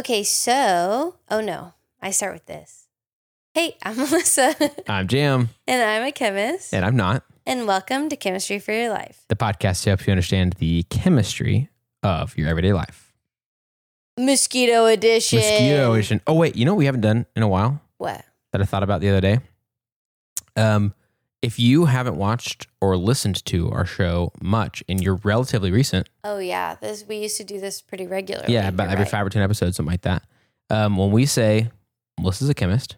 Okay, so, oh no, I start with this. Hey, I'm Melissa, I'm Jam, and I'm a chemist, and I'm not. and welcome to Chemistry for Your Life. The podcast to help you understand the chemistry of your everyday life. Mosquito edition. Mosquito edition. Oh wait, you know what we haven't done in a while What? that I thought about the other day. Um, if you haven't watched or listened to our show much, and you're relatively recent, Oh yeah, this we used to do this pretty regularly. yeah, about every right. five or ten episodes, something like that. Um, when we say Melissa's a chemist,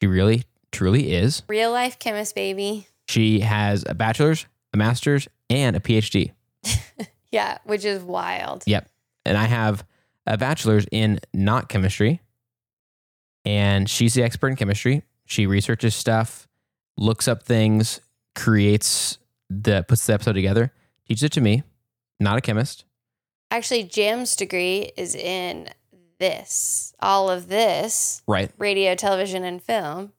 she really, truly is. Real life chemist, baby. She has a bachelor's, a master's, and a PhD. Yeah, which is wild. Yep. And I have a bachelor's in not chemistry. And she's the expert in chemistry. She researches stuff, looks up things, creates the puts the episode together, teaches it to me, not a chemist. Actually, Jam's degree is in this, all of this, Right. radio, television, and film.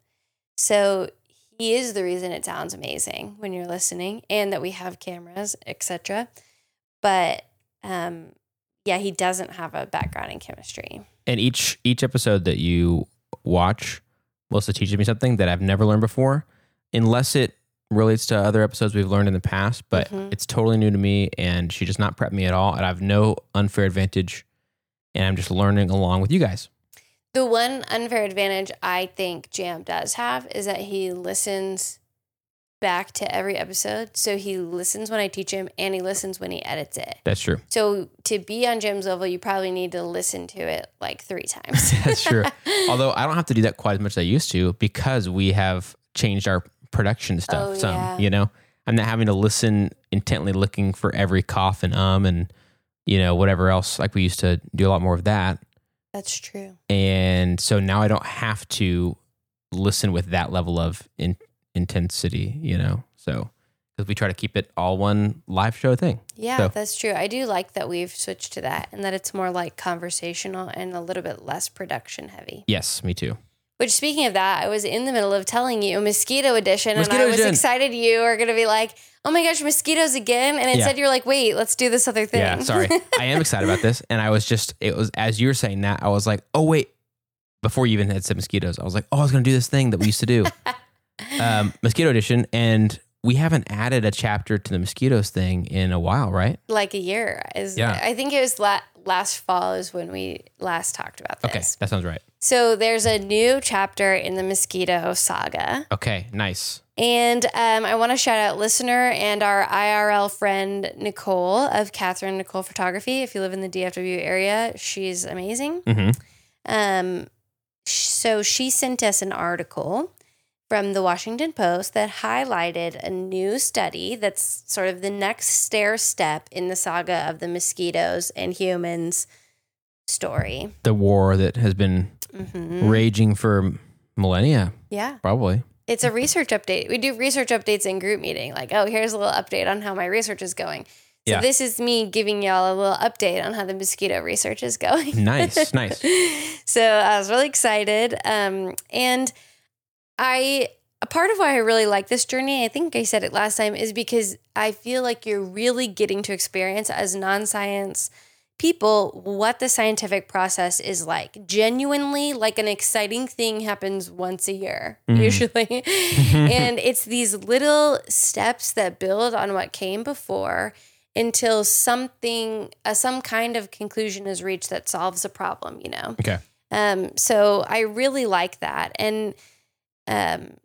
So he is the reason it sounds amazing when you're listening, and that we have cameras, etc. But um, yeah, he doesn't have a background in chemistry. And each each episode that you watch, Melissa teaches me something that I've never learned before, unless it relates to other episodes we've learned in the past. But Mhm. it's totally new to me, and she does not prep me at all, and I have no unfair advantage, and I'm just learning along with you guys. The one unfair advantage I think Jam does have is that he listens back to every episode. So he listens when I teach him and he listens when he edits it. That's true. So to be on Jam's level, you probably need to listen to it like three times. That's true. Although I don't have to do that quite as much as I used to because we have changed our production stuff Oh, some, yeah. you know? I'm not having to listen intently looking for every cough and um and you know whatever else like we used to do a lot more of that. That's true. And so now I don't have to listen with that level of in, intensity, you know. So cuz we try to keep it all one live show thing. Yeah, So- that's true. I do like that we've switched to that and that it's more like conversational and a little bit less production heavy. Yes, me too. Which, speaking of that, I was in the middle of telling you mosquito edition, Mosquito and I was edition. excited you are going to be like, "Oh my gosh, mosquitoes again!" And instead, you're like, "Wait, let's do this other thing." Yeah, sorry. I am excited about this. And I was just, it was, as you were saying that, I was like, oh, wait. Before you even had said mosquitoes, I was like, oh, I was going to do this thing that we used to do. um, mosquito edition. And we haven't added a chapter to the mosquitoes thing in a while, right? like a year is. Yeah. I think it was la- last fall is when we last talked about this. Okay, that sounds right. So there's a new chapter in the mosquito saga. Okay, nice. And um, I want to shout out listener and our IRL friend Nicole of Catherine Nicole Photography. If you live in the DFW area, she's amazing. hmm Um, so she sent us an article from the Washington Post that highlighted a new study that's sort of the next stair step in the saga of the mosquitoes and humans story. The war that has been hmm raging for millennia, Yeah. probably. It's a research update. We do research updates in group meeting. Like, oh, here's a little update on how my research is going. So Yeah. this is me giving y'all a little update on how the mosquito research is going. Nice, nice. so I was really excited. Um, and I a part of why I really like this journey, I think I said it last time, is because I feel like you're really getting to experience as non-science people what the scientific process is like. Genuinely, like an exciting thing happens once a year, Mhm. usually. and it's these little steps that build on what came before until something uh, some kind of conclusion is reached that solves a problem, you know. Okay. Um, so I really like that. And um,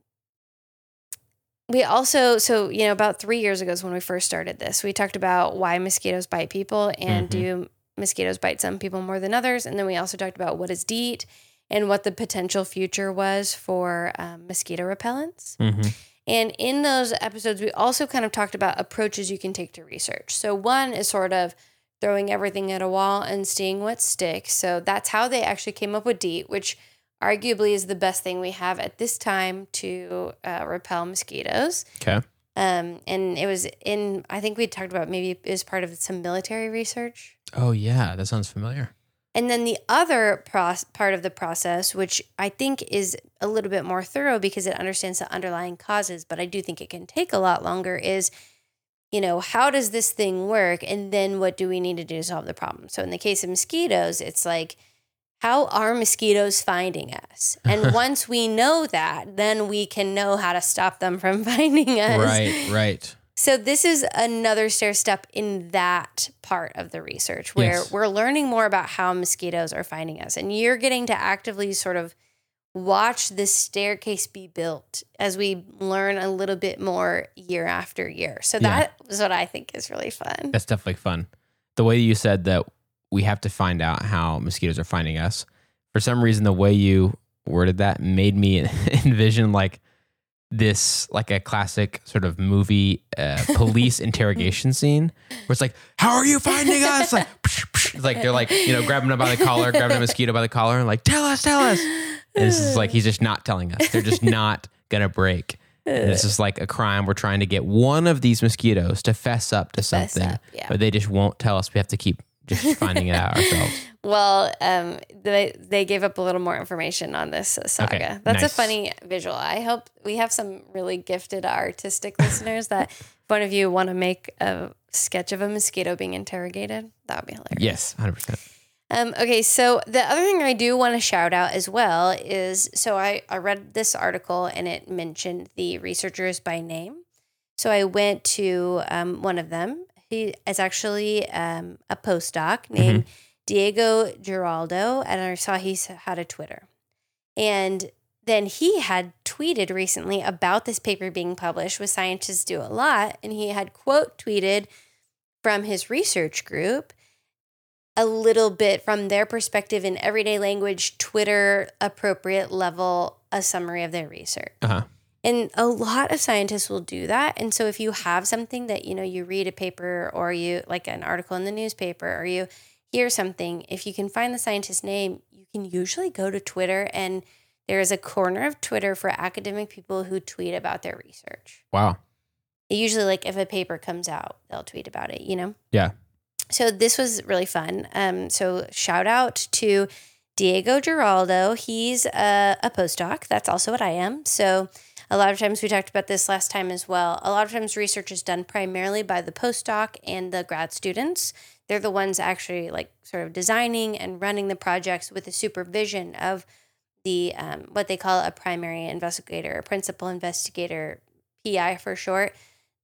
we also, so, you know, about three years ago is when we first started this, we talked about why mosquitoes bite people and Mhm. do mosquitoes bite some people more than others. And then we also talked about what is DEET and what the potential future was for um, mosquito repellents. hmm And in those episodes, we also kind of talked about approaches you can take to research. So, one is sort of throwing everything at a wall and seeing what sticks. So, that's how they actually came up with DEET, which arguably is the best thing we have at this time to uh, repel mosquitoes. Okay. Um, and it was in, I think we talked about maybe it was part of some military research. Oh, yeah. That sounds familiar. And then the other pros- part of the process, which I think is a little bit more thorough because it understands the underlying causes, but I do think it can take a lot longer, is, you know, how does this thing work? And then what do we need to do to solve the problem? So in the case of mosquitoes, it's like, how are mosquitoes finding us? And once we know that, then we can know how to stop them from finding us. Right, right. So this is another stair step in that part of the research where Yes. we're learning more about how mosquitoes are finding us. And you're getting to actively sort of watch this staircase be built as we learn a little bit more year after year. So Yeah. that is what I think is really fun. That's definitely fun. The way you said that we have to find out how mosquitoes are finding us. For some reason, the way you worded that made me envision like this, like a classic sort of movie uh, police interrogation scene where it's like, "How are you finding us?" Like, psh, psh. It's like they're like you know grabbing them by the collar, grabbing a mosquito by the collar, and like, "Tell us, tell us." And this is like he's just not telling us. They're just not gonna break. And it's just like a crime. We're trying to get one of these mosquitoes to fess up to something, up, yeah. but they just won't tell us. We have to keep just finding it out ourselves. Well, um, they they gave up a little more information on this saga. Okay, That's a funny visual. I hope we have some really gifted artistic listeners that if one of you want to make a sketch of a mosquito being interrogated. That would be hilarious. Yes, hundred percent. Um, okay, so the other thing I do want to shout out as well is so I, I read this article and it mentioned the researchers by name. So I went to um, one of them. He is actually um, a postdoc named Diego Giraldo, and I saw he had a Twitter. And then he had tweeted recently about this paper being published with Scientists Do a Lot, and he had quote tweeted from his research group a little bit from their perspective in everyday language, Twitter appropriate level, a summary of their research. Uh huh. And a lot of scientists will do that. And so if you have something that, you know, you read a paper or you like an article in the newspaper or you hear something, if you can find the scientist's name, you can usually go to Twitter and there is a corner of Twitter for academic people who tweet about their research. Wow. Usually like if a paper comes out, they'll tweet about it, you know? Yeah. So this was really fun. Um, so shout out to Diego Giraldo. He's a, a postdoc. That's also what I am. So a lot of times we talked about this last time as well. A lot of times research is done primarily by the postdoc and the grad students. They're the ones actually like sort of designing and running the projects with the supervision of the um, what they call a primary investigator, a principal investigator, PI for short.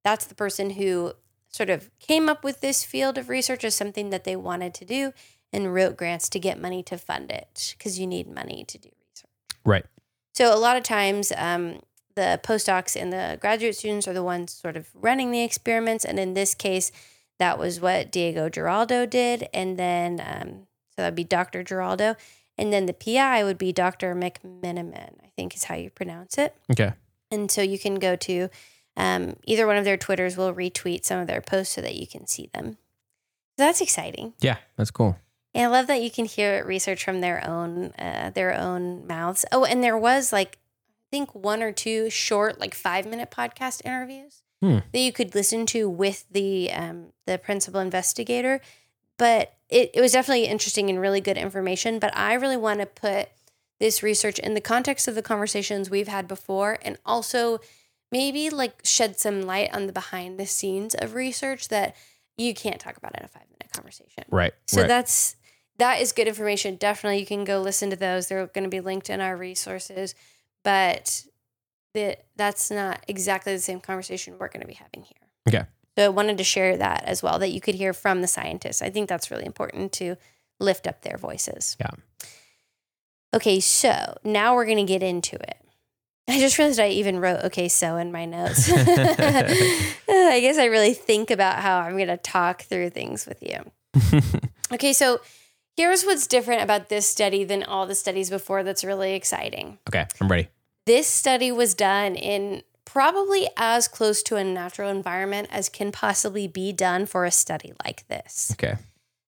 That's the person who sort of came up with this field of research as something that they wanted to do and wrote grants to get money to fund it because you need money to do research. Right. So a lot of times, um, the postdocs and the graduate students are the ones sort of running the experiments, and in this case, that was what Diego Giraldo did, and then um, so that'd be Dr. Giraldo, and then the PI would be Dr. McMeniman, I think is how you pronounce it. Okay. And so you can go to um, either one of their Twitters will retweet some of their posts so that you can see them. So that's exciting. Yeah, that's cool. And I love that you can hear research from their own uh, their own mouths. Oh, and there was like think one or two short, like five minute podcast interviews Hmm. that you could listen to with the um, the principal investigator. But it, it was definitely interesting and really good information. But I really want to put this research in the context of the conversations we've had before and also maybe like shed some light on the behind the scenes of research that you can't talk about in a five minute conversation. Right. So right. that's that is good information. Definitely, you can go listen to those. They're going to be linked in our resources, but that that's not exactly the same conversation we're going to be having here. Okay. So I wanted to share that as well, that you could hear from the scientists. I think that's really important to lift up their voices. Yeah. Okay, so now we're going to get into it. I just realized I even wrote okay, so in my notes. I guess I really think about how I'm going to talk through things with you. Okay, so here's what's different about this study than all the studies before that's really exciting. okay, I'm ready. This study was done in probably as close to a natural environment as can possibly be done for a study like this. Okay.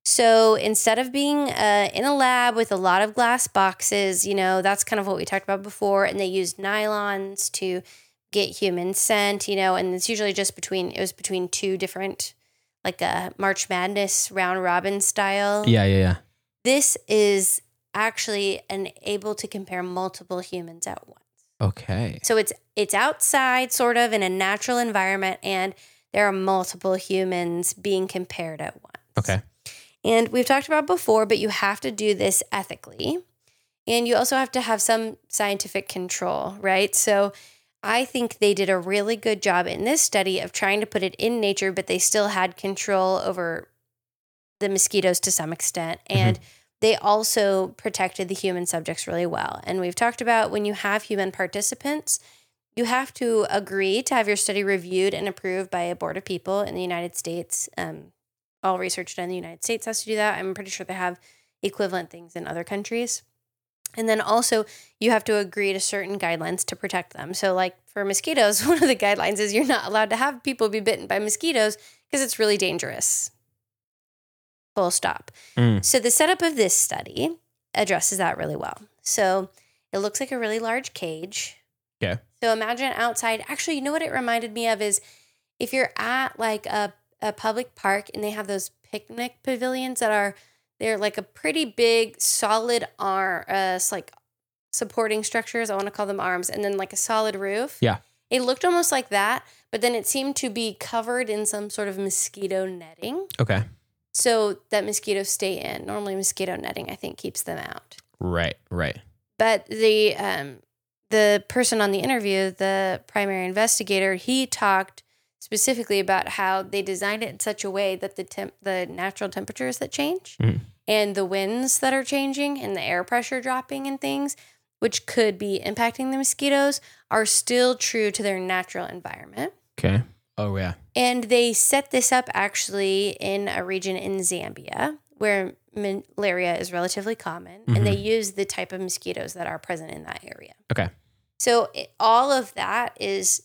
So instead of being uh, in a lab with a lot of glass boxes, you know, that's kind of what we talked about before. And they used nylons to get human scent, you know, and it's usually just between, it was between two different, like a March Madness round robin style. Yeah, yeah, yeah. This is actually an able to compare multiple humans at once. Okay. So it's it's outside sort of in a natural environment and there are multiple humans being compared at once. Okay. And we've talked about before, but you have to do this ethically. And you also have to have some scientific control, right? So I think they did a really good job in this study of trying to put it in nature, but they still had control over the mosquitoes to some extent. And mm-hmm. They also protected the human subjects really well. And we've talked about when you have human participants, you have to agree to have your study reviewed and approved by a board of people in the United States. Um, all research done in the United States has to do that. I'm pretty sure they have equivalent things in other countries. And then also, you have to agree to certain guidelines to protect them. So, like for mosquitoes, one of the guidelines is you're not allowed to have people be bitten by mosquitoes because it's really dangerous. Full stop. Mm. So, the setup of this study addresses that really well. So, it looks like a really large cage. Okay. So, imagine outside. Actually, you know what it reminded me of is if you're at like a, a public park and they have those picnic pavilions that are they're like a pretty big solid arm uh like supporting structures i want to call them arms and then like a solid roof Yeah. it looked almost like that but then it seemed to be covered in some sort of mosquito netting Okay. So that mosquitoes stay in normally mosquito netting i think keeps them out Right. Right. but the um the person on the interview the primary investigator he talked specifically about how they designed it in such a way that the temp the natural temperatures that change Mhm. and the winds that are changing and the air pressure dropping and things which could be impacting the mosquitoes are still true to their natural environment Okay. Oh yeah. and they set this up actually in a region in Zambia where malaria is relatively common, and they mm-hmm. use the type of mosquitoes that are present in that area. Okay. So it, all of that is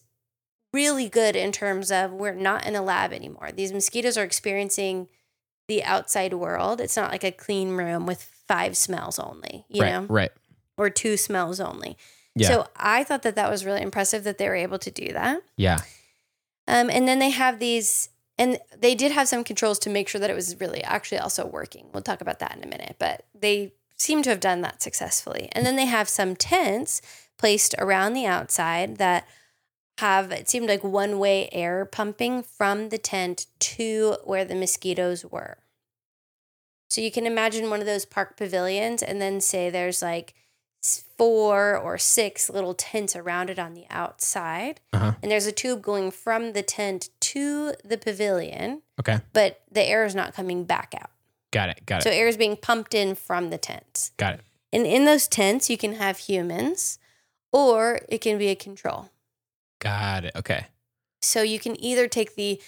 really good in terms of we're not in a lab anymore. These mosquitoes are experiencing the outside world. It's not like a clean room with five smells only, you right. know, Right. or two smells only. Yeah. So I thought that that was really impressive that they were able to do that. yeah. Um, and then they have these, and they did have some controls to make sure that it was really actually also working. We'll talk about that in a minute, but they seem to have done that successfully. And then they have some tents placed around the outside that have, it seemed like one way air pumping from the tent to where the mosquitoes were. So you can imagine one of those park pavilions, and then say there's like four or six little tents around it on the outside Uh-huh. and there's a tube going from the tent to the pavilion, Okay. but the air is not coming back out. Got it. Got it. So air is being pumped in from the tents. Got it. And in those tents, you can have humans or it can be a control. Got it. Okay. So you can either take the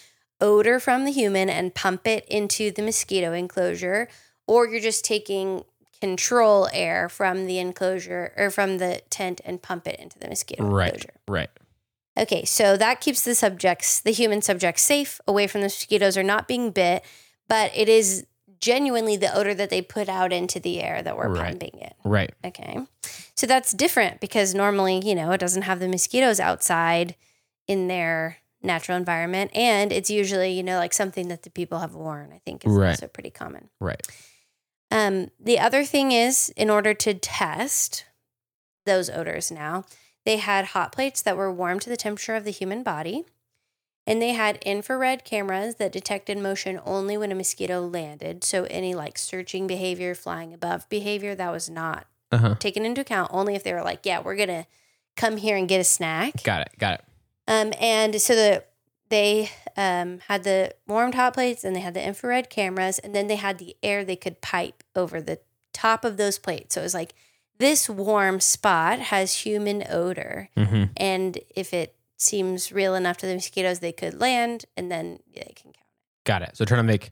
odor from the human and pump it into the mosquito enclosure, or you're just taking control air from the enclosure or from the tent and pump it into the mosquito Right. enclosure. Right. Okay, so that keeps the subjects, the human subjects, safe away from the mosquitoes or not being bit, but it is genuinely the odor that they put out into the air that we're Right. pumping it. Right. Okay, so that's different because normally, you know, it doesn't have the mosquitoes outside in their natural environment, and it's usually, you know, like something that the people have worn. I think is Right. also pretty common. Right. Um, the other thing is, in order to test those odors now, they had hot plates that were warm to the temperature of the human body. And they had infrared cameras that detected motion only when a mosquito landed. So any like searching behavior, flying above behavior, that was not Uh huh. taken into account. Only if they were like, yeah, we're going to come here and get a snack. Got it. Got it. Um, and so the they um, had the warmed hot plates and they had the infrared cameras, and then they had the air they could pipe over the top of those plates. So it was like this warm spot has human odor, Mm-hmm. and if it seems real enough to the mosquitoes, they could land, and then they can count. It. Got it. So trying to make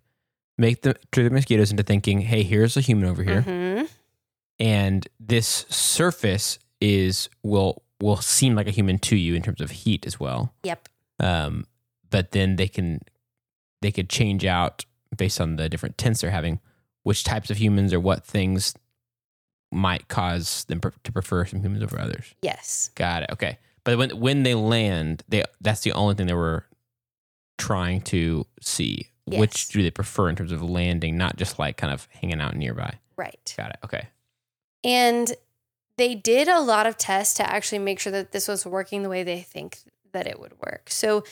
make the trick the mosquitoes into thinking, hey, here's a human over here, Mhm. and this surface is will will seem like a human to you in terms of heat as well. Yep. Um, but then they can they could change out based on the different tints they're having, which types of humans or what things might cause them to prefer some humans over others. Yes. Got it. Okay. But when when they land, they that's the only thing they were trying to see. Yes. Which do they prefer in terms of landing, not just like kind of hanging out nearby? Right. Got it. Okay. And they did a lot of tests to actually make sure that this was working the way they think that it would work. So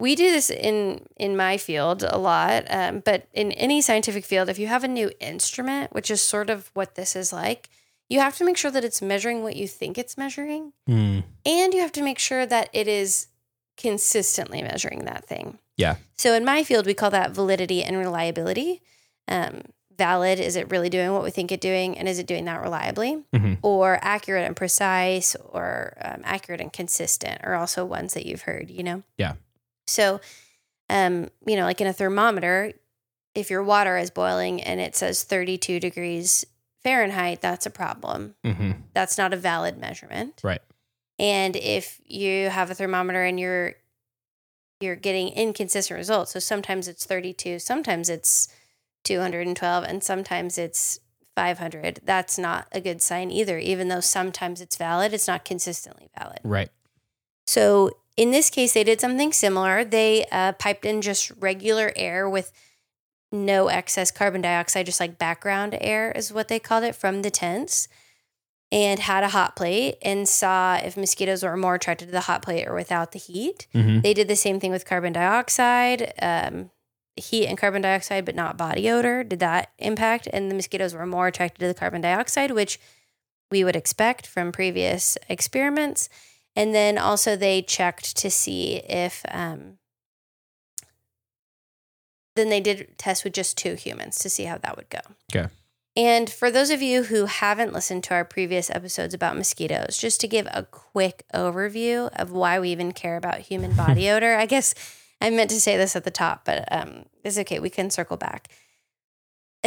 we do this in in my field a lot, um, but in any scientific field, if you have a new instrument, which is sort of what this is like, you have to make sure that it's measuring what you think it's measuring, Mm. and you have to make sure that it is consistently measuring that thing. Yeah. So in my field, we call that validity and reliability. Um, valid is it really doing what we think it doing, and is it doing that reliably? Mhm. Or accurate and precise, or um, accurate and consistent, are also ones that you've heard. You know. Yeah. So, um, you know, like in a thermometer, if your water is boiling and it says 32 degrees Fahrenheit, that's a problem. hmm That's not a valid measurement. Right. And if you have a thermometer and you're you're getting inconsistent results, so sometimes it's 32, sometimes it's 212, and sometimes it's 500. That's not a good sign either. Even though sometimes it's valid, it's not consistently valid. Right. So in this case, they did something similar. They uh, piped in just regular air with no excess carbon dioxide, just like background air is what they called it from the tents, and had a hot plate and saw if mosquitoes were more attracted to the hot plate or without the heat. hmm They did the same thing with carbon dioxide, um, heat and carbon dioxide, but not body odor. Did that impact? And the mosquitoes were more attracted to the carbon dioxide, which we would expect from previous experiments. And then also they checked to see if, um, then they did test with just two humans to see how that would go. Okay. And for those of you who haven't listened to our previous episodes about mosquitoes, just to give a quick overview of why we even care about human body odor, I guess I meant to say this at the top, but um, it's okay. We can circle back.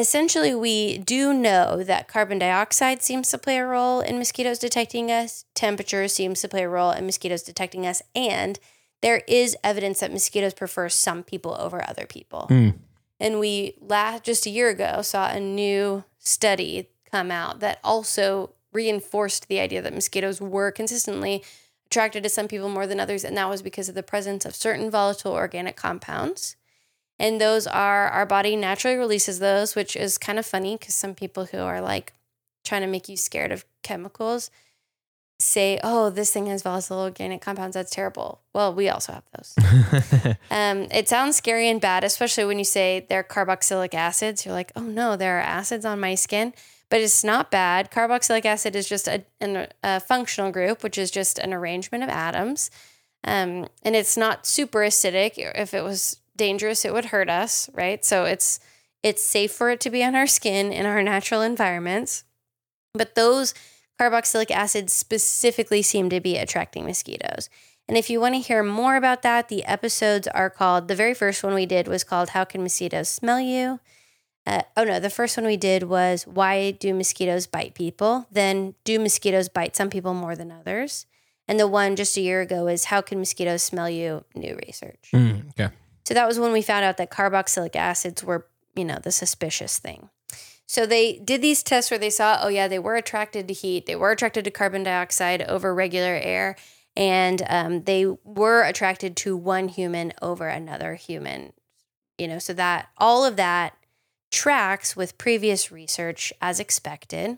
Essentially, we do know that carbon dioxide seems to play a role in mosquitoes detecting us, temperature seems to play a role in mosquitoes detecting us, and there is evidence that mosquitoes prefer some people over other people. Mm. And we last just a year ago saw a new study come out that also reinforced the idea that mosquitoes were consistently attracted to some people more than others, and that was because of the presence of certain volatile organic compounds. And those are our body naturally releases those, which is kind of funny because some people who are like trying to make you scared of chemicals say, "Oh, this thing has volatile organic compounds. That's terrible." Well, we also have those. Um, it sounds scary and bad, especially when you say they're carboxylic acids. You're like, oh no, there are acids on my skin, but it's not bad. Carboxylic acid is just a, an, a functional group, which is just an arrangement of atoms. Um, and it's not super acidic. If it was dangerous, it would hurt us, right? So it's it's safe for it to be on our skin in our natural environments. But those carboxylic acids specifically seem to be attracting mosquitoes. And if you want to hear more about that, the episodes are called the very first one we did was called How Can Mosquitoes Smell You? Uh, oh no, the first one we did was Why Do Mosquitoes Bite People? Then, Do Mosquitoes Bite Some People More Than Others? And the one just a year ago is How Can Mosquitoes Smell You? New research. Mm. So that was when we found out that carboxylic acids were, you know, the suspicious thing. So they did these tests where they saw, oh yeah, they were attracted to heat, they were attracted to carbon dioxide over regular air, and um, they were attracted to one human over another human. You know, so that all of that tracks with previous research as expected,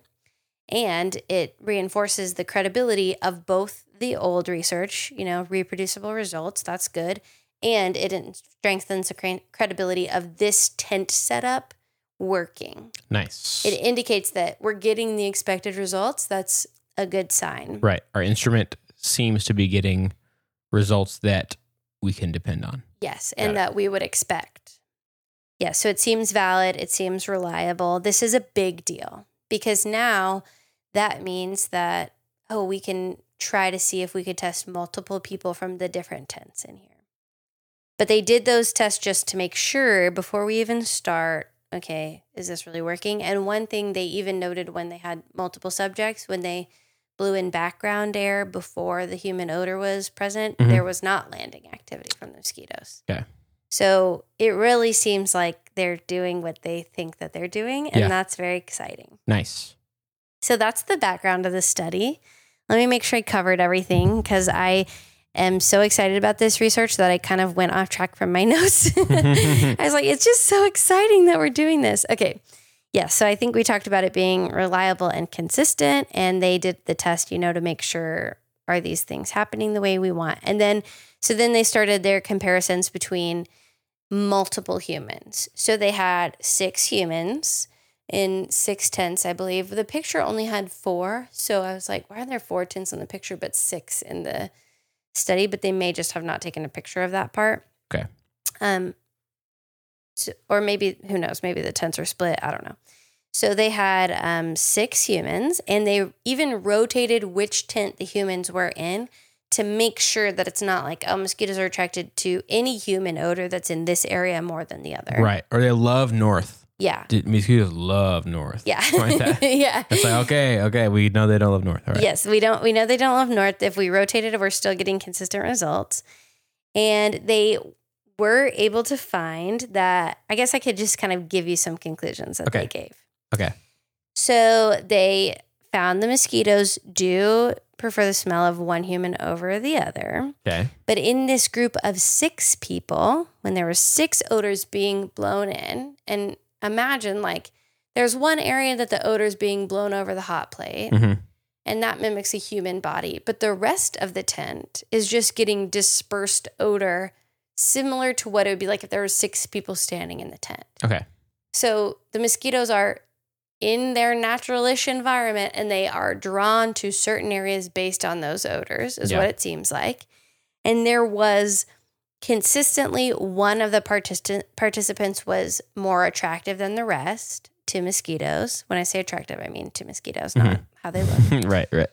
and it reinforces the credibility of both the old research, you know, reproducible results. That's good and it strengthens the credibility of this tent setup working. Nice. It indicates that we're getting the expected results. That's a good sign. right. Our instrument seems to be getting results that we can depend on. Yes, and that we would expect. Yes, so it seems valid, it seems reliable. This is a big deal because now that means that, oh, we can try to see if we could test multiple people from the different tents in here. But they did those tests just to make sure before we even start okay, is this really working? And one thing they even noted when they had multiple subjects, when they blew in background air before the human odor was present, Mhm. there was not landing activity from the mosquitoes. Okay. So it really seems like they're doing what they think that they're doing, and Yeah. that's very exciting. Nice. So that's the background of the study. Let me make sure I covered everything because I am so excited about this research that I kind of went off track from my notes. I was like, it's just so exciting that we're doing this. Okay. Yeah. So I think we talked about it being reliable and consistent, and they did the test, you know, to make sure are these things happening the way we want. And then So then they started their comparisons between multiple humans. So they had six humans in six tents, I believe. The picture only had four. So I was like, why are there four tents in the picture but six in the study? But they may just have not taken a picture of that part. Okay. Um, so, or maybe, who knows, maybe the tents are split. I don't know. So they had um, six humans and they even rotated which tent the humans were in to make sure that it's not like, oh, mosquitoes are attracted to any human odor that's in this area more than the other. Right. Or they love north. Yeah. Did- Mosquitoes love north. Yeah. Like that. yeah. It's like, okay, okay, we know they don't love north. All right. Yes, we don't. We know they don't love north. If we rotated it, we're still getting consistent results. And they were able to find that. I guess I could just kind of give you some conclusions that Okay. they gave. Okay. So they found the mosquitoes do prefer the smell of one human over the other. Okay. But in this group of six people, when there were six odors being blown in, and imagine like there's one area that the odor is being blown over the hot plate, Mhm. and that mimics a human body. But the rest of the tent is just getting dispersed odor, similar to what it would be like if there were six people standing in the tent. Okay. So the mosquitoes are in their naturalish environment and they are drawn to certain areas based on those odors, is Yeah. what it seems like. And there was consistently one of the particip- participants was more attractive than the rest to mosquitoes. When I say attractive, I mean to mosquitoes, not how they look. right, right.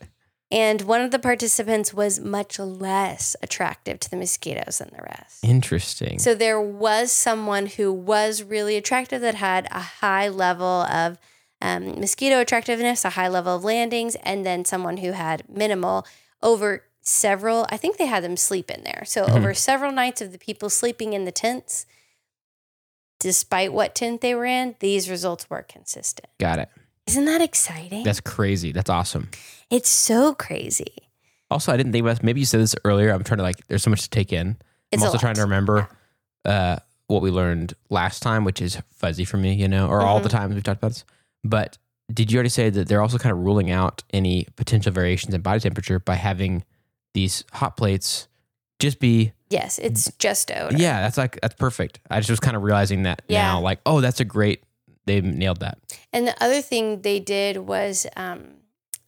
And one of the participants was much less attractive to the mosquitoes than the rest. Interesting. So there was someone who was really attractive that had a high level of um, mosquito attractiveness, a high level of landings, and then someone who had minimal over several. I think they had them sleep in there. So Mhm. over several nights of the people sleeping in the tents, despite what tent they were in, these results were consistent. Got it. Isn't that exciting? That's crazy. That's awesome. it's so crazy. Also, I didn't think about this. Maybe you said this earlier. I'm trying to like, there's so much to take in. It's I'm also trying to remember uh, what we learned last time, which is fuzzy for me, you know, or all the Mm-hmm. times we've talked about this. But did you already say that they're also kind of ruling out any potential variations in body temperature by having these hot plates just be, Yes, it's just odor. yeah, that's like, that's perfect. I just was kind of realizing that Yeah. now, like, oh, that's a great, they nailed that. And the other thing they did was um,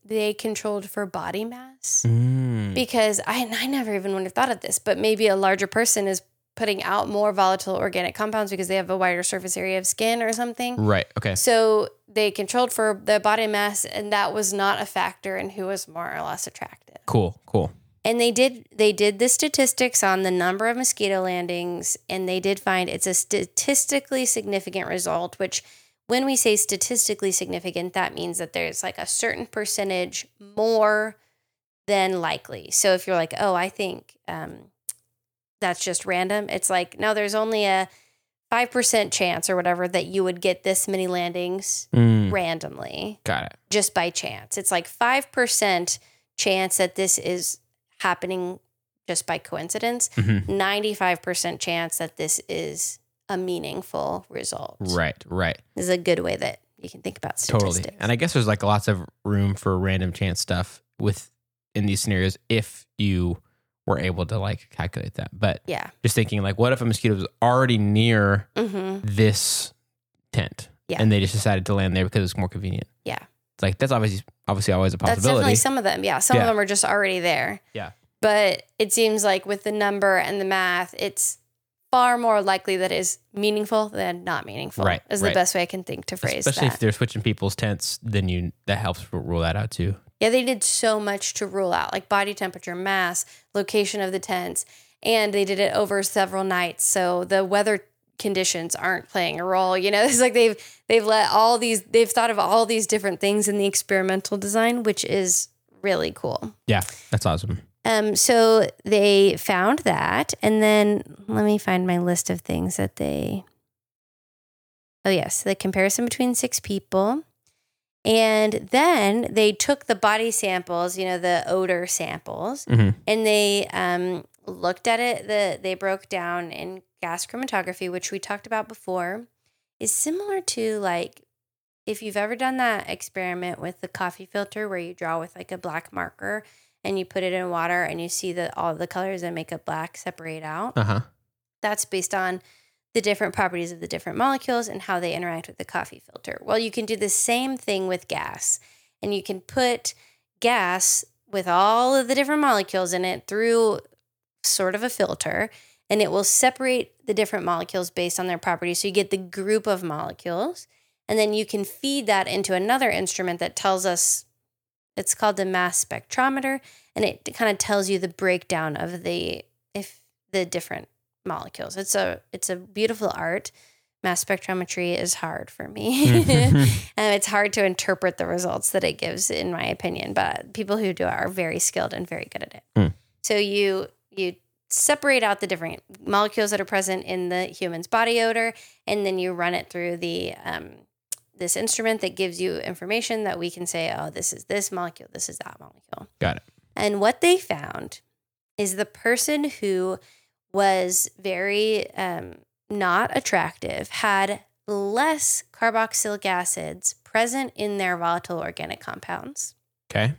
they controlled for body mass Mm. because I, I never even would have thought of this, but maybe a larger person is putting out more volatile organic compounds because they have a wider surface area of skin or something. Right. Okay. So they controlled for the body mass, and that was not a factor in who was more or less attractive. Cool. Cool. And they did they did the statistics on the number of mosquito landings and they did find it's a statistically significant result which when we say statistically significant that means that there's like a certain percentage more than likely. So if you're like, "Oh, I think um that's just random." It's like, "No, there's only a 5% chance or whatever that you would get this many landings Mm. randomly." Got it. just by chance. It's like 5% chance that this is happening just by coincidence, Mhm. 95% chance that this is a meaningful result. Right. Right. This is a good way that you can think about statistics. Totally. And I guess there's like lots of room for random chance stuff with in these scenarios if you were able to like calculate that. But yeah. just thinking like what if a mosquito was already near hmm this tent Yeah. and they just decided to land there because it's more convenient. Yeah. Like that's obviously obviously always a possibility. That's possibility. definitely some of them. Yeah. Some Yeah. of them are just already there. Yeah. But it seems like with the number and the math, it's far more likely that it is meaningful than not meaningful. Right, Is right. the best way I can think to phrase it. Especially that. if they're switching people's tents, then you that helps rule that out too. Yeah, they did so much to rule out like body temperature, mass, location of the tents, and they did it over several nights. So the weather conditions aren't playing a role. You know, it's like they've they've let all these they've thought of all these different things in the experimental design, which is really cool. Yeah, that's awesome. Um, so they found that, and then let me find my list of things that they. Oh yes, the comparison between six people, and then they took the body samples, you know, the odor samples, Mhm. and they um, looked at it. The they broke down in gas chromatography, which we talked about before, is similar to like if you've ever done that experiment with the coffee filter where you draw with like a black marker and you put it in water and you see that all the colors that make up black separate out. Uh huh. That's based on the different properties of the different molecules and how they interact with the coffee filter. Well, you can do the same thing with gas, and you can put gas with all of the different molecules in it through sort of a filter, and it will separate the different molecules based on their properties. So you get the group of molecules, and then you can feed that into another instrument that tells us it's called the mass spectrometer, and it kind of tells you the breakdown of the if the different molecules. It's a it's a beautiful art. Mass spectrometry is hard for me. and it's hard to interpret the results that it gives in my opinion, but people who do it are very skilled and very good at it. Mm. So you you separate out the different molecules that are present in the human's body odor and then you run it through the um, this instrument that gives you information that we can say, oh, this is this molecule, this is that molecule. Got it. And what they found is the person who was very um, not attractive had less carboxylic acids present in their volatile organic compounds, Okay.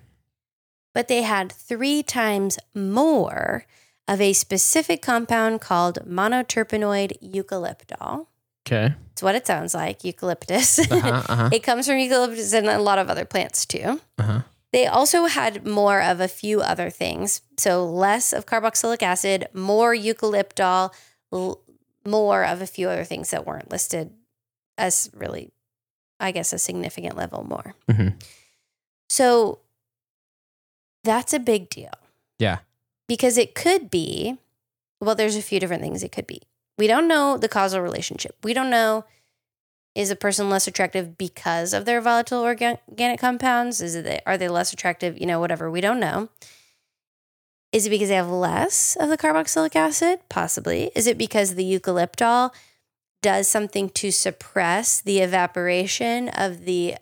but they had three times more of a specific compound called monoterpenoid eucalyptol. Okay. It's what it sounds like, eucalyptus. Uh huh. Uh huh. it comes from eucalyptus and a lot of other plants too. Uh huh. They also had more of a few other things. So less of carboxylic acid, more eucalyptol, l- more of a few other things that weren't listed as really, I guess, a significant level more. Mhm. So that's a big deal Yeah. Because it could be, well, there's a few different things it could be. We don't know the causal relationship. We don't know is a person less attractive because of their volatile organic compounds? Is it are they less attractive? You know, whatever. We don't know. Is it because they have less of the carboxylic acid? Possibly. Is it because the eucalyptol does something to suppress the evaporation of the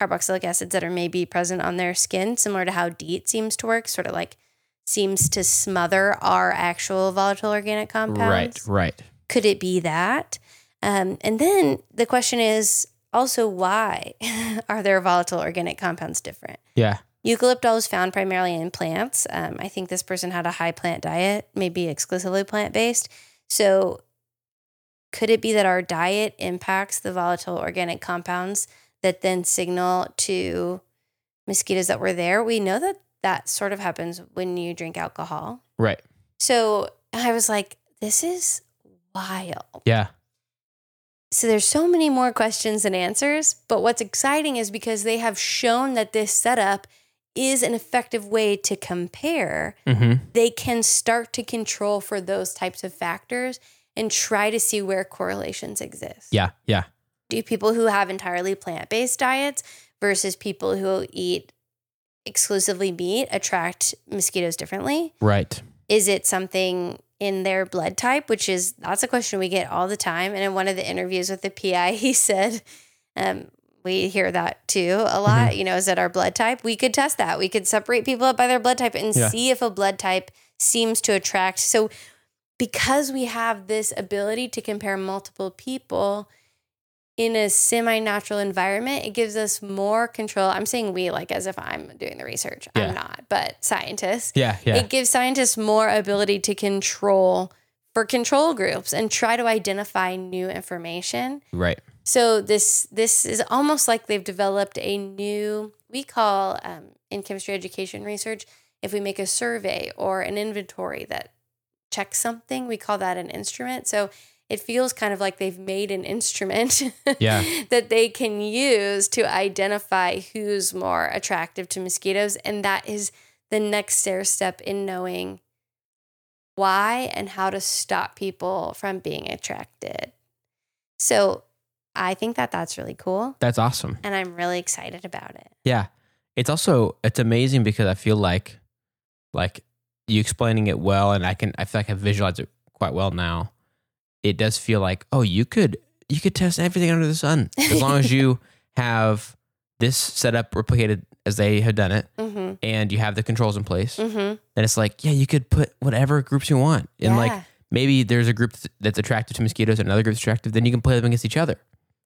carboxylic acids that are maybe present on their skin, similar to how DEET seems to work, sort of like seems to smother our actual volatile organic compounds? Right. Right. Could it be that? Um, and then the question is also why are their volatile organic compounds different? Yeah. Eucalyptol is found primarily in plants. Um, I think this person had a high plant diet, maybe exclusively plant based. So, could it be that our diet impacts the volatile organic compounds that then signal to mosquitoes that were there? We know that that sort of happens when you drink alcohol. Right. So, I was like, this is wild. Yeah. So there's so many more questions than answers, but what's exciting is because they have shown that this setup is an effective way to compare, Mm-hmm. they can start to control for those types of factors and try to see where correlations exist. Yeah. Yeah. Do people who have entirely plant-based diets versus people who eat exclusively meat attract mosquitoes differently? Right. is it something in their blood type which is that's a question we get all the time and in one of the interviews with the pi he said um, we hear that too a lot you know is that our blood type we could test that we could separate people up by their blood type and Yeah. see if a blood type seems to attract so because we have this ability to compare multiple people in a semi-natural environment it gives us more control i'm saying we like as if i'm doing the research Yeah. i'm not but scientists Yeah. Yeah. it gives scientists more ability to control for control groups and try to identify new information. right. So this this is almost like they've developed a new we call um, in chemistry education research if we make a survey or an inventory that checks something we call that an instrument. So it feels kind of like they've made an instrument Yeah. that they can use to identify who's more attractive to mosquitoes. And that is the next stair step in knowing why and how to stop people from being attracted. So I think that that's really cool. That's awesome. And I'm really excited about it. Yeah. It's also it's amazing because I feel like like you explaining it well and I can I feel like I visualize it quite well now. It does feel like, oh, you could you could test everything under the sun as long as you have this setup replicated as they have done it Mm and you have the controls in place. hmm. Mm hmm. Then it's like, yeah, you could put whatever groups you want. And yeah. like maybe there's a group that's attractive to mosquitoes and another group's attractive, then you can play them against each other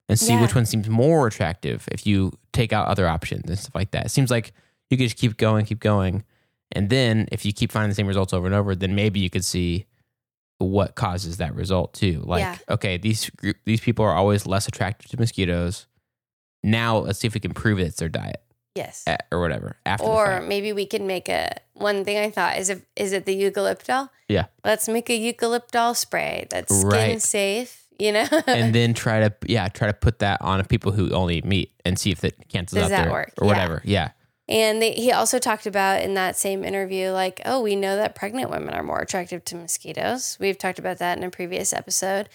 and see Yeah. which one seems more attractive if you take out other options and stuff like that. It seems like you could just keep going, keep going. And then if you keep finding the same results over and over, then maybe you could see what causes that result too. Like, Yeah. okay, these group, these people are always less attracted to mosquitoes. Now let's see if we can prove it's their diet Yes. eh, or whatever after Or maybe we can make a one thing I thought is if is it the eucalyptol? Yeah. Let's make a eucalyptol spray that's skin Right. safe, you know? and then try to yeah try to put that on people who only eat meat and see if it cancels Does out that their work? or Yeah. whatever. Yeah. And they, he also talked about in that same interview, like, oh, we know that pregnant women are more attractive to mosquitoes. We've talked about that in a previous episode.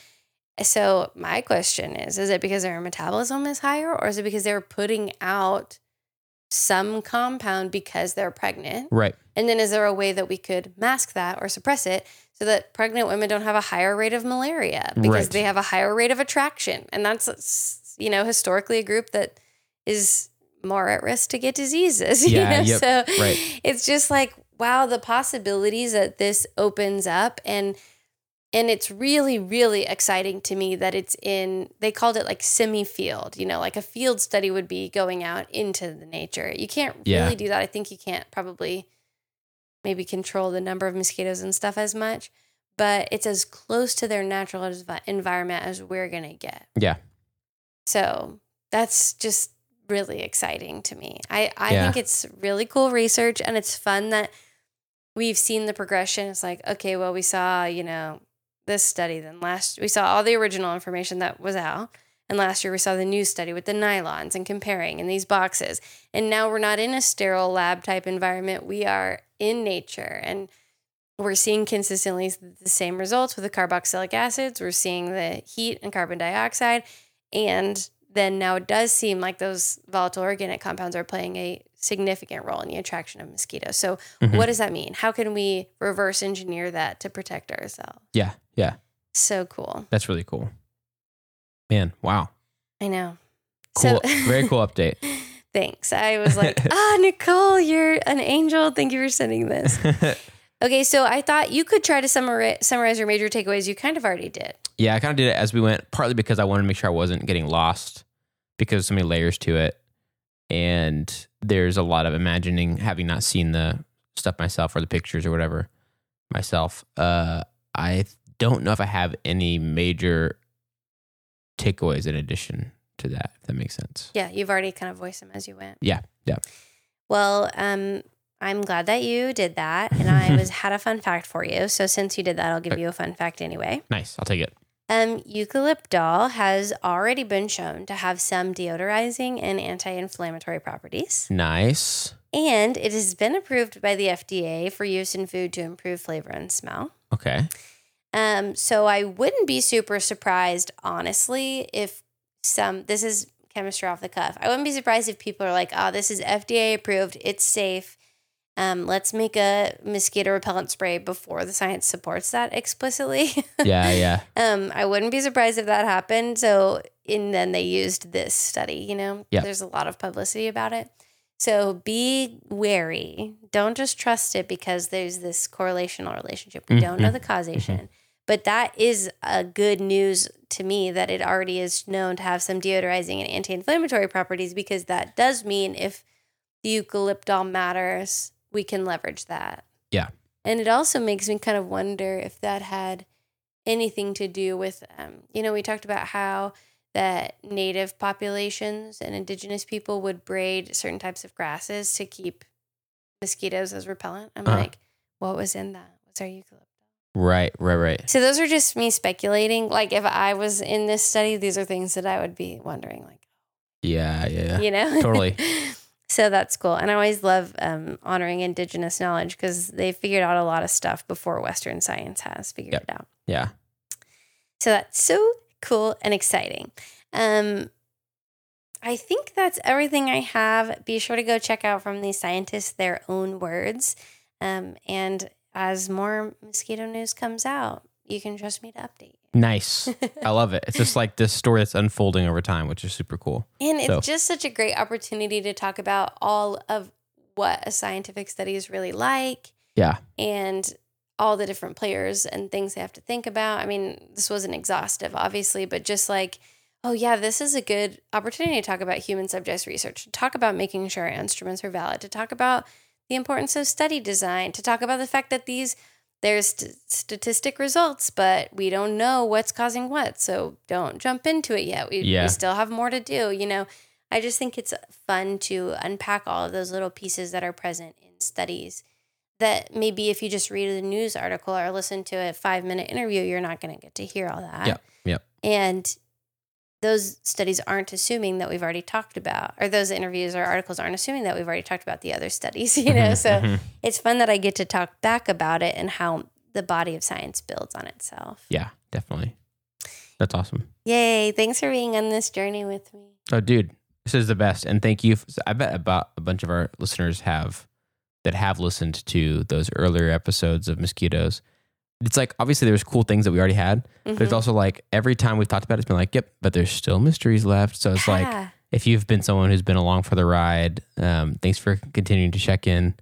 So my question is: Is it because their metabolism is higher, or is it because they're putting out some compound because they're pregnant? Right. And then is there a way that we could mask that or suppress it so that pregnant women don't have a higher rate of malaria because Right. they have a higher rate of attraction? And that's you know historically a group that is more at risk to get diseases. you Yeah, know? yep, So right. it's just like wow, the possibilities that this opens up and and it's really really exciting to me that it's in they called it like semi field you know like a field study would be going out into the nature you can't Yeah. really do that i think you can't probably maybe control the number of mosquitoes and stuff as much but it's as close to their natural environment as we're going to get Yeah. so that's just really exciting to me. I, I Yeah. think it's really cool research and it's fun that we've seen the progression. It's like, okay, well, we saw, you know, this study, then last we saw all the original information that was out. And last year we saw the new study with the nylons and comparing in these boxes. And now we're not in a sterile lab type environment. We are in nature and we're seeing consistently the same results with the carboxylic acids. We're seeing the heat and carbon dioxide. And then now it does seem like those volatile organic compounds are playing a significant role in the attraction of mosquitoes. So, Mhm. what does that mean? How can we reverse engineer that to protect ourselves? Yeah. Yeah. So cool. That's really cool. Man, wow. I know. Cool. So- Very cool update. Thanks. I was like, ah, Nicole, you're an angel. Thank you for sending this. Okay, so I thought you could try to summarize, summarize your major takeaways. You kind of already did. yeah, I kind of did it as we went, partly because I wanted to make sure I wasn't getting lost because there's so many layers to it. And there's a lot of imagining, having not seen the stuff myself or the pictures or whatever myself. Uh, I don't know if I have any major takeaways in addition to that, if that makes sense. Yeah, you've already kind of voiced them as you went. Yeah. Yeah. Well, um, I'm glad that you did that, and I was had a fun fact for you. So since you did that, I'll give you a fun fact anyway. Nice. I'll take it. Um, eucalyptol has already been shown to have some deodorizing and anti-inflammatory properties, Nice. and it has been approved by the FDA for use in food to improve flavor and smell. Okay. Um, so I wouldn't be super surprised, honestly, if some this is chemistry off the cuff. I wouldn't be surprised if people are like, "Oh, this is FDA approved. It's safe. Um, let's make a mosquito repellent spray before the science supports that explicitly." Yeah. Yeah. um, I wouldn't be surprised if that happened. So, and then they used this study. You know, Yeah. there's a lot of publicity about it. So be wary. Don't just trust it because there's this correlational relationship. We don't know Mm-hmm. the causation. But that is a good news to me that it already is known to have some deodorizing and anti-inflammatory properties because that does mean if the eucalyptol matters, we can leverage that. Yeah. And it also makes me kind of wonder if that had anything to do with um, you know, we talked about how that native populations and indigenous people would braid certain types of grasses to keep mosquitoes as repellent. I'm Uh-huh. like, what was in that? What's our eucalyptus? Right. Right. Right. So those are just me speculating. Like if I was in this study, these are things that I would be wondering, like, Yeah. Yeah. you know? Totally. so that's cool. And I always love um, honoring indigenous knowledge because they figured out a lot of stuff before Western science has figured Yep. it out. Yeah. So that's so cool and exciting. Um, I think that's everything I have. Be sure to go check out from these scientists their own words. Um, and as more mosquito news comes out, you can trust me to update. Nice. I love it. It's just like this story that's unfolding over time, which is super cool. And it's So- just such a great opportunity to talk about all of what a scientific study is really like Yeah. and all the different players and things they have to think about. I mean, this wasn't exhaustive, obviously, but just like, oh, yeah, this is a good opportunity to talk about human subjects research, to talk about making sure our instruments are valid, to talk about the importance of study design, to talk about the fact that these there's st- statistic results, but we don't know what's causing what. So don't jump into it yet. We, Yeah. we still have more to do. You know, I just think it's fun to unpack all of those little pieces that are present in studies that maybe if you just read a news article or listen to a five minute interview, you're not going to get to hear all that. Yep, yep. And those studies aren't assuming that we've already talked about, or those interviews or articles aren't assuming that we've already talked about the other studies, you know? So mhm. it's fun that I get to talk back about it and how the body of science builds on itself. yeah, definitely. That's awesome. Yay. Thanks for being on this journey with me. Oh, dude, this is the best. And thank you. I bet about a bunch of our listeners have that have listened to those earlier episodes of mosquitoes. It's like obviously there's cool things that we already had, but it's Mhm. also like every time we've talked about it, it's been like, yep, but there's still mysteries left. So it's like Ah, if you've been someone who's been along for the ride, um, thanks for continuing to check in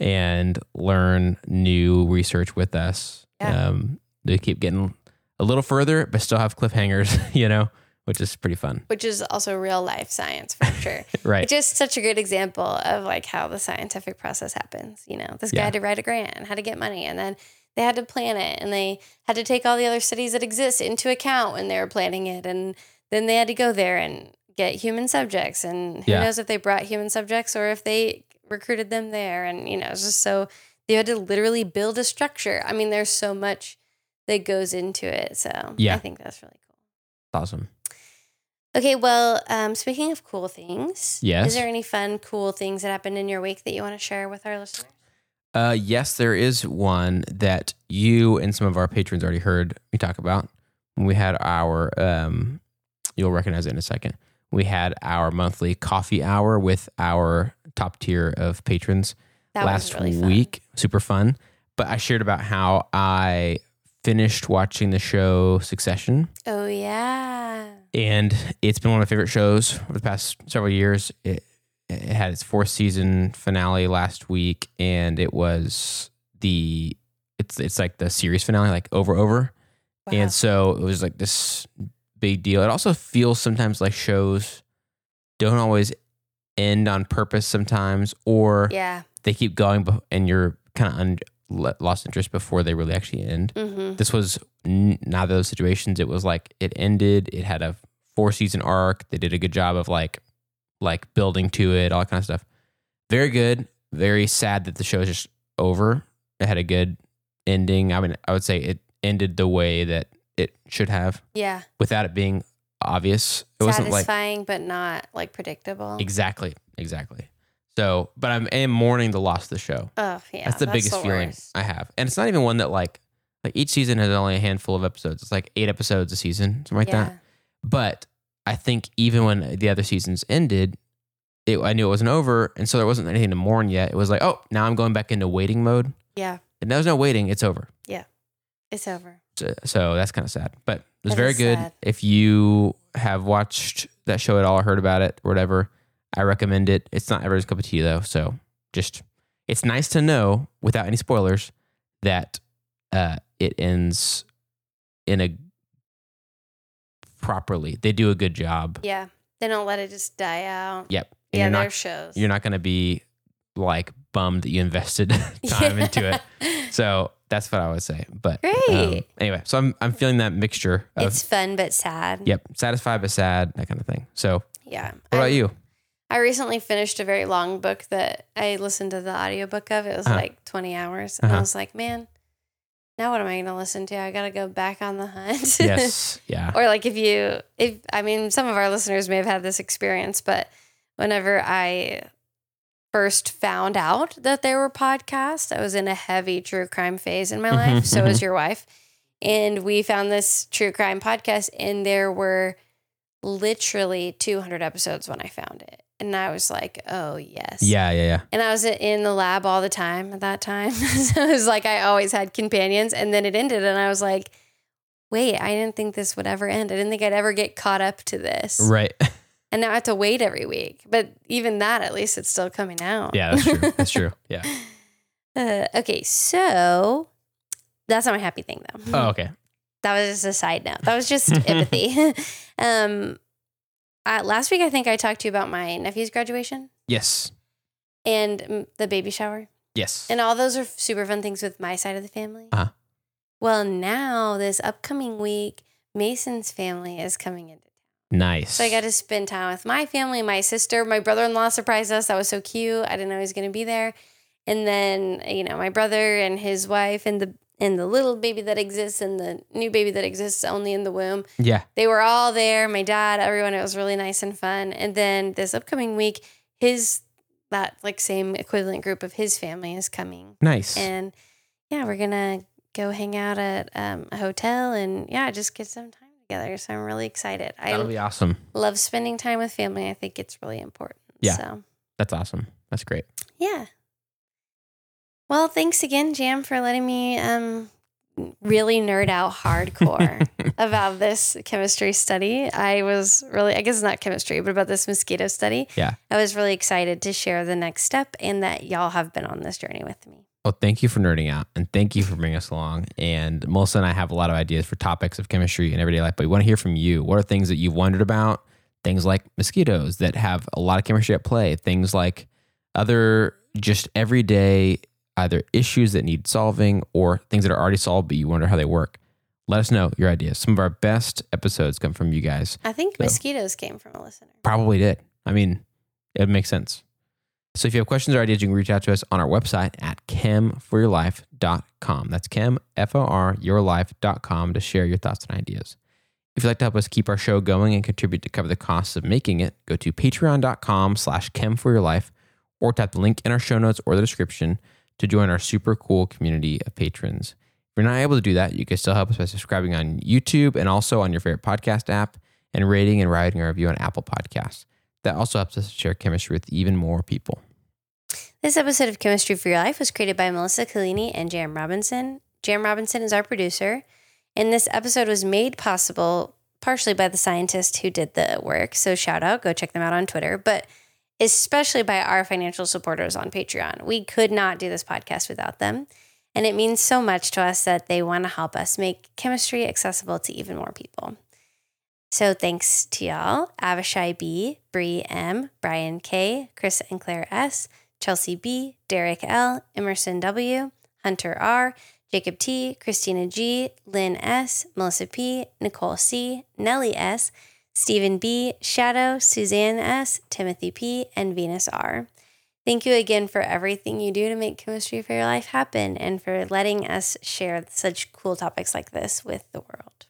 and learn new research with us. Yeah. Um, they keep getting a little further, but still have cliffhangers, you know, which is pretty fun. which is also real life science for sure. Right. It's just such a good example of like how the scientific process happens. You know, this guy Yeah. had to write a grant and had to get money, and then they had to plan it, and they had to take all the other cities that exist into account when they were planning it, and then they had to go there and get human subjects, and who Yeah. knows if they brought human subjects or if they recruited them there, and you know, it's just so they had to literally build a structure. I mean, there's so much that goes into it, so Yeah. I think that's really cool. awesome. Okay, well, um, speaking of cool things, Yes. is there any fun, cool things that happened in your week that you want to share with our listeners? Uh, yes, there is one that you and some of our patrons already heard me talk about. We had our, um, you'll recognize it in a second. We had our monthly coffee hour with our top tier of patrons That last really week. Super fun. But I shared about how I finished watching the show Succession. Oh yeah, and it's been one of my favorite shows over the past several years. It, it had its fourth season finale last week, and it was the it's it's like the series finale, like over over, wow. and so it was like this big deal. It also feels sometimes like shows don't always end on purpose sometimes, or yeah. they keep going, and you're kind of un- lost interest before they really actually end Mm-hmm. this was n- neither of those situations. It was like it ended. It had a four season arc. They did a good job of like like building to it, all that kind of stuff. Very good. Very sad that the show is just over. It had a good ending. I mean, I would say it ended the way that it should have, Yeah, without it being obvious. It wasn't like satisfying but not like predictable. exactly, exactly. So, but I'm I am mourning the loss of the show. oh yeah, that's the biggest feeling. I have. And it's not even one that like like each season has only a handful of episodes. It's like eight episodes a season, something like yeah, that. But I think even when the other seasons ended, it, I knew it wasn't over, and so there wasn't anything to mourn yet. It was like, oh, now I'm going back into waiting mode. yeah, And there was no waiting; it's over. Yeah, it's over. So, so that's kind of sad, but it was That very good. sad. If you have watched that show at all or heard about it or whatever, I recommend it. It's not everybody's cup of tea though, so just it's nice to know without any spoilers that uh, it ends in a properly. They do a good job. Yeah, they don't let it just die out. Yep. And yeah, not shows. you're not going to be like bummed that you invested time into it. So that's what I would say. But um, anyway, so I'm I'm feeling that mixture of it's fun but sad. Yep. Satisfied but sad, that kind of thing. So, Yeah. what about I'm- you? I recently finished a very long book that I listened to the audiobook of. It was Uh-huh. like 20 hours. And I Uh-huh. was like, man, now what am I going to listen to? I got to go back on the hunt. Yes. Yeah. or like if you, if, I mean, some of our listeners may have had this experience, but whenever I first found out that there were podcasts, I was in a heavy true crime phase in my mm-hmm, life. so was mm-hmm. your wife. And we found this true crime podcast, and there were literally 200 episodes when I found it. And I was like, oh, yes. Yeah. Yeah. Yeah. And I was in the lab all the time at that time. so it was like I always had companions. And then it ended, and I was like, wait, I didn't think this would ever end. I didn't think I'd ever get caught up to this. Right. And now I have to wait every week. But even that, at least it's still coming out. Yeah. That's true. That's true. Yeah. Uh, okay. So that's not my happy thing, though. Oh, okay. That was just a side note. That was just empathy. um, uh, last week, I think I talked to you about my nephew's graduation. Yes. and mm, the baby shower. Yes. And all those are super fun things with my side of the family. Uh-huh. Well, now this upcoming week, Mason's family is coming into town. nice. So I got to spend time with my family, my sister, my brother in law surprised us. That was so cute. I didn't know he was going to be there. And then, you know, my brother and his wife and the and the little baby that exists and the new baby that exists only in the womb. yeah. They were all there. My dad, everyone. It was really nice and fun. And then this upcoming week, his that like same equivalent group of his family is coming. Nice. And yeah, we're gonna go hang out at um, a hotel and yeah, just get some time together. So I'm really excited. That'll be awesome. love spending time with family. I think it's really important. Yeah. So That's awesome. That's great. yeah. Well, thanks again, Jam, for letting me um really nerd out hardcore about this chemistry study. I was really I guess it's not chemistry, but about this mosquito study. Yeah. I was really excited to share the next step and that y'all have been on this journey with me. Well, thank you for nerding out and thank you for bringing us along. And Melissa and I have a lot of ideas for topics of chemistry and everyday life, but we want to hear from you. What are things that you've wondered about? Things like mosquitoes that have a lot of chemistry at play, things like other just everyday either issues that need solving or things that are already solved, but you wonder how they work. Let us know your ideas. Some of our best episodes come from you guys. I think So- mosquitoes came from a listener. Probably did. I mean, it makes sense. So if you have questions or ideas, you can reach out to us on our website at chemforyourlife.com. That's chem, F-O-R, yourlife.com to share your thoughts and ideas. If you'd like to help us keep our show going and contribute to cover the costs of making it, go to patreon.com slash chemforyourlife or tap the link in our show notes or the description to join our super cool community of patrons. If you're not able to do that, you can still help us by subscribing on YouTube and also on your favorite podcast app and rating and writing a review on Apple Podcasts. That also helps us share chemistry with even more people. This episode of Chemistry for Your Life was created by Melissa Collini and Jam Robinson. Jam Robinson is our producer, and this episode was made possible partially by the scientist who did the work. So shout out, go check them out on Twitter, but especially by our financial supporters on Patreon. We could not do this podcast without them. And it means so much to us that they want to help us make chemistry accessible to even more people. So thanks to y'all, Avishai B, Bri M, Brian K, Chris and Claire S, Chelsea B, Derek L, Emerson W, Hunter R, Jacob T, Kristina G, Lyn S, Melissa P, Nicole C, Nelly S, Steven B, Shadow, Suzanne S, Timothy P, and Venus R. Thank you again for everything you do to make chemistry for your life happen and for letting us share such cool topics like this with the world.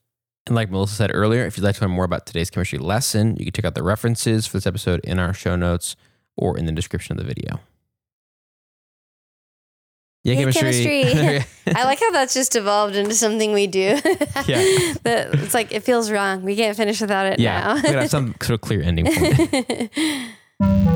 And like Melissa said earlier, if you'd like to learn more about today's chemistry lesson, you can check out the references for this episode in our show notes or in the description of the video. Yeah, Yay, chemistry. I like how that's just evolved into something we do. Yeah. That- it's like it feels wrong. We can't finish without it yeah, now. we gotta have some sort of clear ending point.